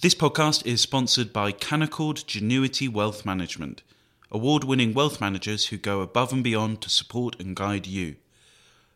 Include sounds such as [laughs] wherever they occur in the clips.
This podcast is sponsored by Canaccord Genuity Wealth Management, award winning wealth managers who go above and beyond to support and guide you.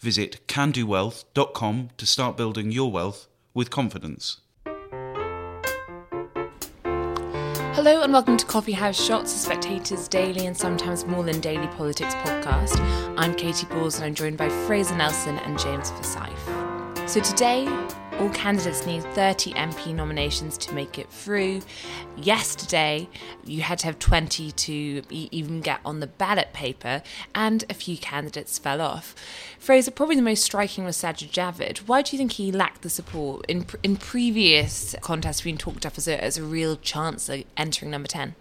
Visit candowealth.com to start building your wealth with confidence. Hello and welcome to Coffee House Shots, a Spectator's daily and sometimes more than daily politics podcast. I'm Katie Balls and I'm joined by Fraser Nelson and James Forsyth. So today, all candidates need 30 MP nominations to make it through. Yesterday, you had to have 20 to even get on the ballot paper, and a few candidates fell off. Fraser, probably the most striking was Sajid Javid. Why do you think he lacked the support? In, in previous contests, being talked up as a, as a real chance of entering number 10.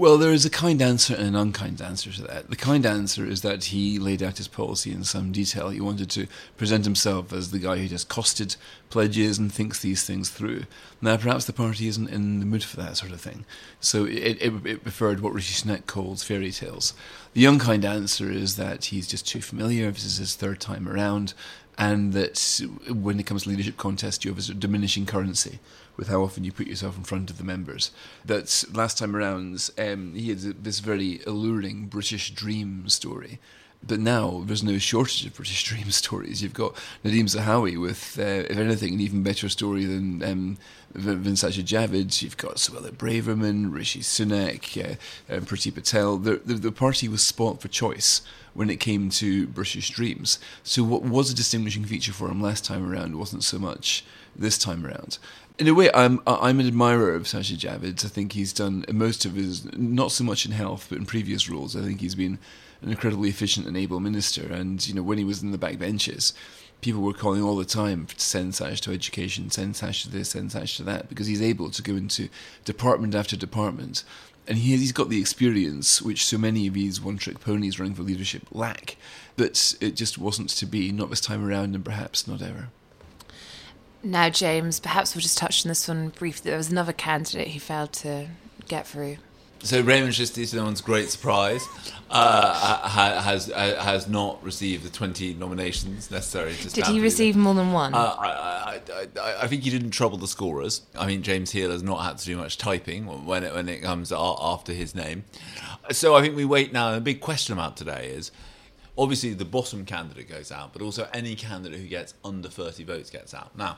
Well, there is a kind answer and an unkind answer to that. The kind answer is that he laid out his policy in some detail. He wanted to present himself as the guy who just costed pledges and thinks these things through. Now, perhaps the party isn't in the mood for that sort of thing. So it, it, it preferred what Rishi Sunak calls fairy tales. The unkind answer is that he's just too familiar. This is his third time around. And that when it comes to leadership contests, you have a diminishing currency with how often you put yourself in front of the members. That last time around, um, he had this very alluring British dream story. But now there's no shortage of British [laughs] dream stories. You've got Nadhim Zahawi with, uh, if anything, an even better story than um, than Sajid Javid. You've got Suella Braverman, Rishi Sunak, uh, uh, Priti Patel. The, the, the party was spot for choice when it came to British dreams. So what was a distinguishing feature for him last time around wasn't so much this time around in a way, I'm I'm an admirer of Sajid Javid. I think he's done most of his, not so much in health, but in previous roles. I think he's been an incredibly efficient and able minister. And you know, when he was in the backbenches, people were calling all the time to send Saj to education, send Saj to this, send Saj to that, because he's able to go into department after department. And he, he's got the experience which so many of these one trick ponies running for leadership lack. But it just wasn't to be, not this time around, and perhaps not ever. Now, James, perhaps we'll just touch on this one briefly. There was another candidate who failed to get through. So Rehman Chishti, to no one's great surprise, uh, has uh, has not received the twenty nominations necessary to. Did he receive more than one? Uh, I, I, I, think he didn't trouble the scorers. I mean, James Heale has not had to do much typing when it when it comes after his name. So I think we wait now. The big question about today is obviously the bottom candidate goes out, but also any candidate who gets under thirty votes gets out. Now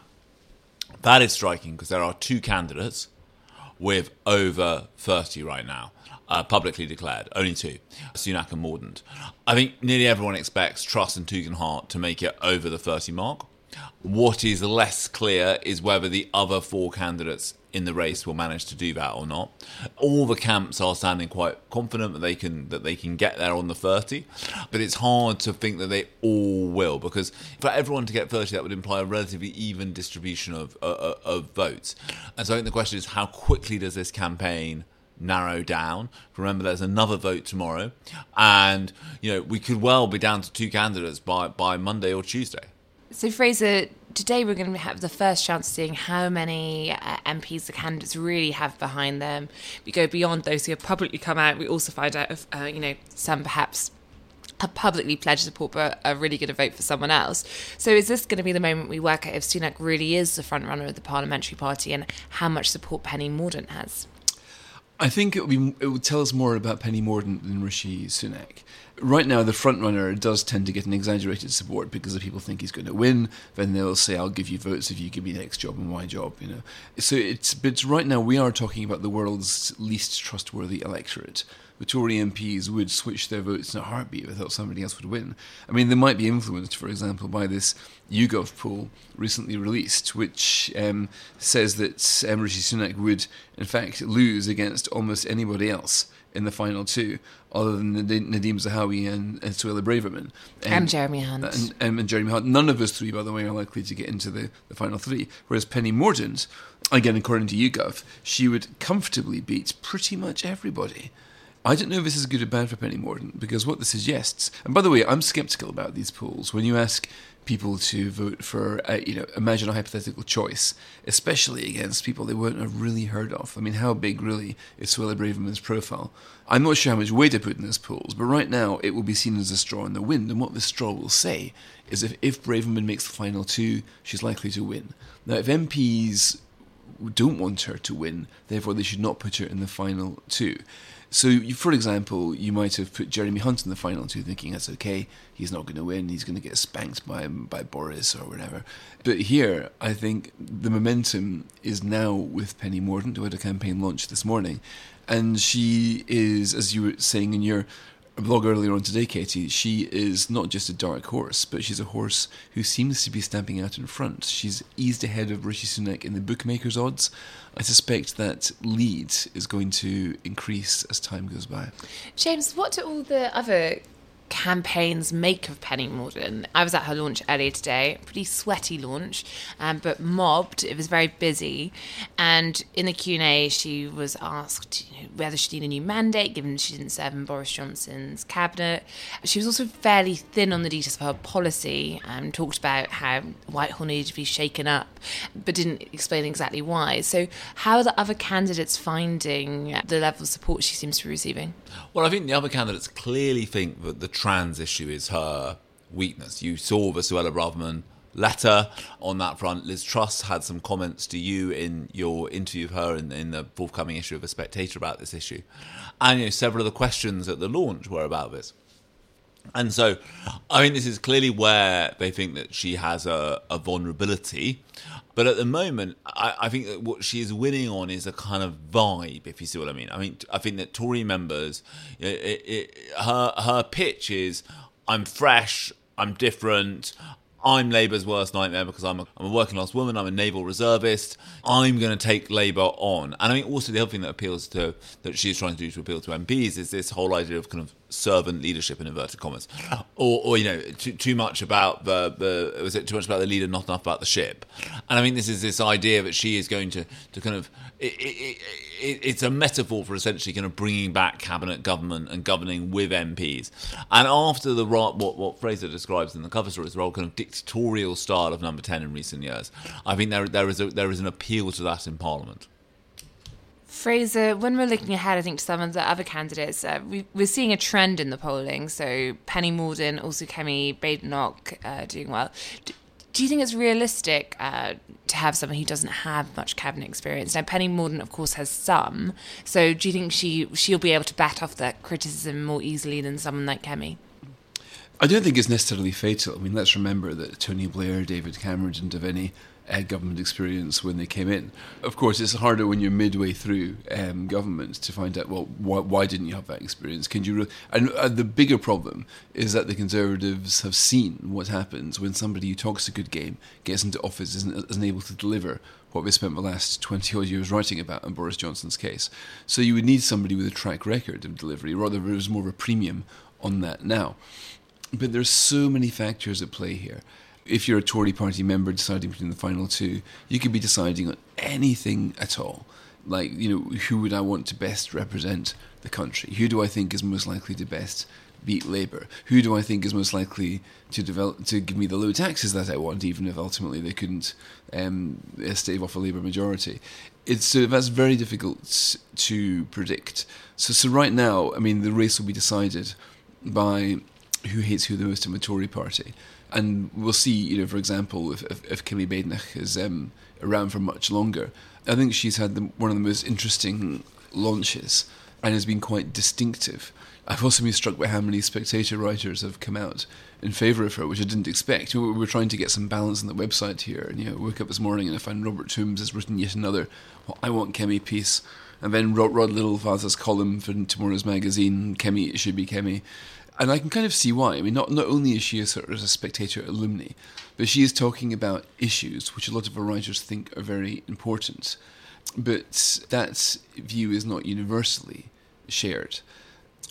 that is striking because there are two candidates with over 30 right now, uh, publicly declared. Only two, Sunak and Mordaunt. I think nearly everyone expects Truss and Tugendhat to make it over the 30 mark. What is less clear is whether the other four candidates in the race will manage to do that or not. All the camps are standing quite confident that they can that they can get there on the 30, but it's hard to think that they all will because for everyone to get 30 that would imply a relatively even distribution of uh, uh of votes. And so I think the question is how quickly does this campaign narrow down. Remember, there's another vote tomorrow, and you know we could well be down to two candidates by by Monday or Tuesday. So Fraser, today we're going to have the first chance of seeing how many uh, MPs the candidates really have behind them. We go beyond those who have publicly come out. We also find out if, uh, you know, some perhaps have publicly pledged support but are really going to vote for someone else. So is this going to be the moment we work out if Sunak really is the front runner of the parliamentary party and how much support Penny Mordaunt has? I think it would be it would tell us more about Penny Mordaunt than Rishi Sunak. Right now, the frontrunner does tend to get an exaggerated support because if people think he's going to win, then they'll say, "I'll give you votes if you give me the X job and Y job." You know, so it's but right now we are talking about the world's least trustworthy electorate the Tory MPs would switch their votes in a heartbeat if they thought somebody else would win. I mean, they might be influenced, for example, by this YouGov poll recently released, which um, says that um, Rishi Sunak would, in fact, lose against almost anybody else in the final two, other than Nadhim Zahawi and, and Suella Braverman. Um, and Jeremy Hunt. And, um, and, Jeremy Hunt. None of those three, by the way, are likely to get into the, the final three. Whereas Penny Mordaunt, again, according to YouGov, she would comfortably beat pretty much everybody. I don't know if this is good or bad for Penny Mordaunt because what this suggests, and by the way, I'm skeptical about these polls. When you ask people to vote for, a, you know, imagine a hypothetical choice, especially against people they won't have really heard of. I mean, how big really is Suella Braverman's profile? I'm not sure how much weight to put in those polls, but right now it will be seen as a straw in the wind. And what this straw will say is if, if Braverman makes the final two, she's likely to win. Now, if MPs don't want her to win, therefore they should not put her in the final two. So, you, for example, you might have put Jeremy Hunt in the final two, thinking that's okay. He's not going to win. He's going to get spanked by by Boris or whatever. But here, I think the momentum is now with Penny Mordaunt, who had a campaign launch this morning, and she is, as you were saying in your blog earlier on today, Katie, she is not just a dark horse, but she's a horse who seems to be stamping out in front. She's eased ahead of Rishi Sunak in the bookmakers' odds. I suspect that lead is going to increase as time goes by. James, what do all the other campaigns make of Penny Mordaunt. I was at her launch earlier today, pretty sweaty launch, um, but mobbed. It was very busy, and in the Q and A, she was asked you know, whether she needed a new mandate, given she didn't serve in Boris Johnson's cabinet. She was also fairly thin on the details of her policy, and talked about how Whitehall needed to be shaken up, but didn't explain exactly why. So, how are the other candidates finding the level of support she seems to be receiving? Well, I think the other candidates clearly think that the trans issue is her weakness. You saw the Suella Braverman letter on that front. Liz Truss had some comments to you in your interview of her in, in the forthcoming issue of The Spectator about this issue. And you know, several of the questions at the launch were about this. And so I think this is clearly where they think that she has a, a vulnerability. But at the moment, I, I, think that what she is winning on is a kind of vibe, if you see what I mean. I mean, I think that Tory members, it, it, her her pitch is, "I'm fresh, I'm different, I'm Labour's worst nightmare because I'm a, I'm a working class woman, I'm a naval reservist, I'm going to take Labour on. And I think also the other thing that appeals to, that she's trying to do to appeal to MPs is this whole idea of kind of servant leadership in inverted commas. Or, or you know, too, too much about the, the, was it too much about the leader, not enough about the ship? And I mean, this is this idea that she is going to, to kind of, it, it, it, it's a metaphor for essentially kind of bringing back cabinet government and governing with MPs. And after the what what Fraser describes in the cover story as the kind of dictatorial style of Number Ten in recent years, I think there there is a, there is an appeal to that in Parliament. Fraser, when we're looking ahead, I think to some of the other candidates, uh, we, are seeing a trend in the polling. So Penny Mordaunt, also Kemi Badenoch uh, doing well. Do, do, you think it's realistic uh, to have someone who doesn't have much cabinet experience? Now, Penny Mordaunt, of course, has some. So do you think she she'll be able to bat off that criticism more easily than someone like Kemi? I don't think it's necessarily fatal. I mean, let's remember that Tony Blair, David Cameron didn't have any uh, government experience when they came in. Of course, it's harder when you're midway through um, government to find out, well, why, why, didn't you have that experience? Can you? Re- and uh, the bigger problem is that the Conservatives have seen what happens when somebody who talks a good game gets into office isn't, isn't able to deliver what we spent the last 20 odd years writing about in Boris Johnson's case. So you would need somebody with a track record of delivery, rather, there was more of a premium on that now. But there's so many factors at play here if you're a Tory party member deciding between the final two, you could be deciding on anything at all. Like, you know, who would I want to best represent the country? Who do I think is most likely to best beat Labour? Who do I think is most likely to develop to give me the low taxes that I want, even if ultimately they couldn't um, stave off a Labour majority? It's so that's very difficult to predict. So, so right now, I mean, the race will be decided by who hates who the most in the Tory party and we'll see, you know, for example, if, if, if Kemi Badenoch is um, around for much longer, I think she's had the, one of the most interesting launches and has been quite distinctive. I've also been struck by how many spectator writers have come out in favour of her, which I didn't expect. We were trying to get some balance on the website here, and you know, I woke up this morning and I found Robert Tombs has written yet another well, "I Want Kemi" piece, and then Rod, Rod Littlefather's column for tomorrow's magazine, "Kemi, it should be Kemi," and I can kind of see why. I mean, not not only is she a sort of a spectator alumni, but she is talking about issues which a lot of her writers think are very important. But that view is not universally shared.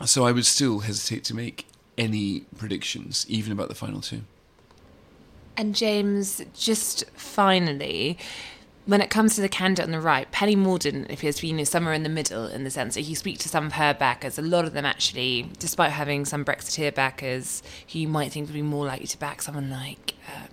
So I would still hesitate to make any predictions, even about the final two. And James, just finally, when it comes to the candidate on the right, Penny Mordaunt appears to be you know, somewhere in the middle in the sense that you speak to some of her backers, a lot of them actually, despite having some Brexiteer backers who you might think would be more likely to back someone like uh,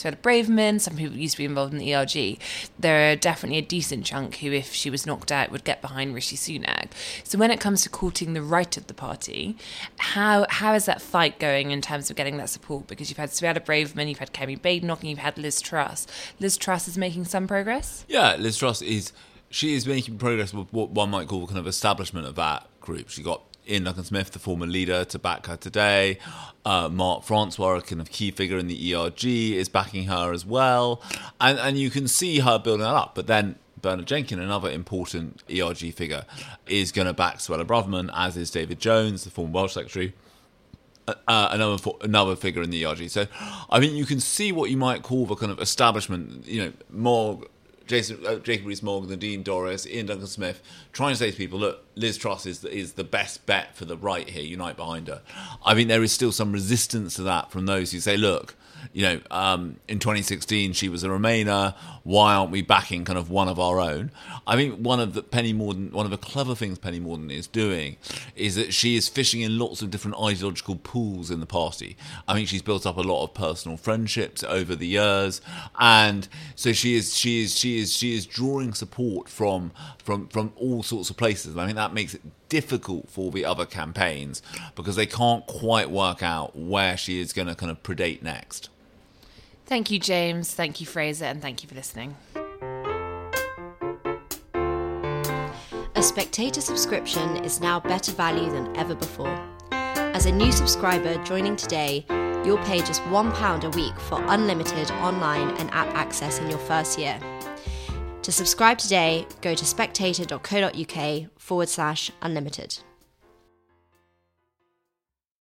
Suella Braverman, some people used to be involved in the ERG. There are definitely a decent chunk who, if she was knocked out, would get behind Rishi Sunak. So when it comes to courting the right of the party, how how is that fight going in terms of getting that support? Because you've had Suella Braverman, you've had Kemi Badenoch, and you've had Liz Truss. Liz Truss is making some progress. Yeah, Liz Truss is she is making progress with what one might call kind of establishment of that group. She got Iain Duncan Smith, the former leader, to back her today. Uh, Mark Francois, a kind of key figure in the ERG, is backing her as well. And, and you can see her building that up. But then Bernard Jenkin, another important ERG figure, is going to back Suella Braverman, as is David Jones, the former Welsh secretary. Uh, another another figure in the ERG. So I think you can see what you might call the kind of establishment, you know, more Jason, uh, Jacob Rees-Mogg, Nadine Dorries, Iain Duncan Smith, trying to say to people, look, Liz Truss is the, is the best bet for the right here. Unite behind her. I mean, there is still some resistance to that from those who say, look, you know, um, in 2016 she was a Remainer. Why aren't we backing kind of one of our own? I think one of the Penny Mordaunt, one of the clever things Penny Mordaunt is doing is that she is fishing in lots of different ideological pools in the party. I think she's built up a lot of personal friendships over the years, and so she is she is she is she is drawing support from from from all sorts of places. And I think that makes it difficult for the other campaigns because they can't quite work out where she is going to kind of predate next. Thank you, James. Thank you, Fraser, and thank you for listening. A spectator subscription is now better value than ever before. As a new subscriber joining today, you'll pay just £1 a week for unlimited online and app access in your first year. To subscribe today, go to spectator.co.uk forward slash unlimited.